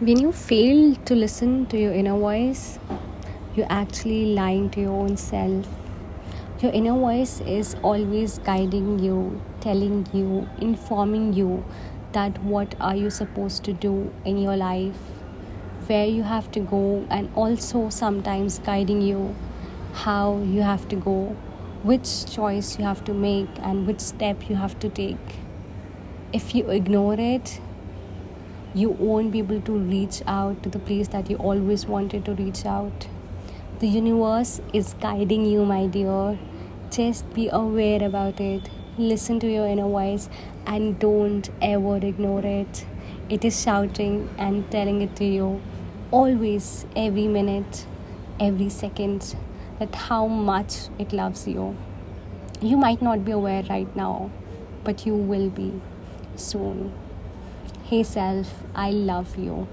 When you fail to listen to your inner voice, you're actually lying to your own self. Your inner voice is always guiding you, telling you, informing you that what are you supposed to do in your life, where you have to go, and also sometimes guiding you how you have to go, which choice you have to make, and which step you have to take. If you ignore it, you won't be able to reach out to the place that you always wanted to reach out. The universe is guiding you, my dear. Just be aware about it. Listen to your inner voice and don't ever ignore it. It is shouting and telling it to you always, every minute, every second, that how much it loves you. You might not be aware right now, but you will be soon. Hey, self, I love you.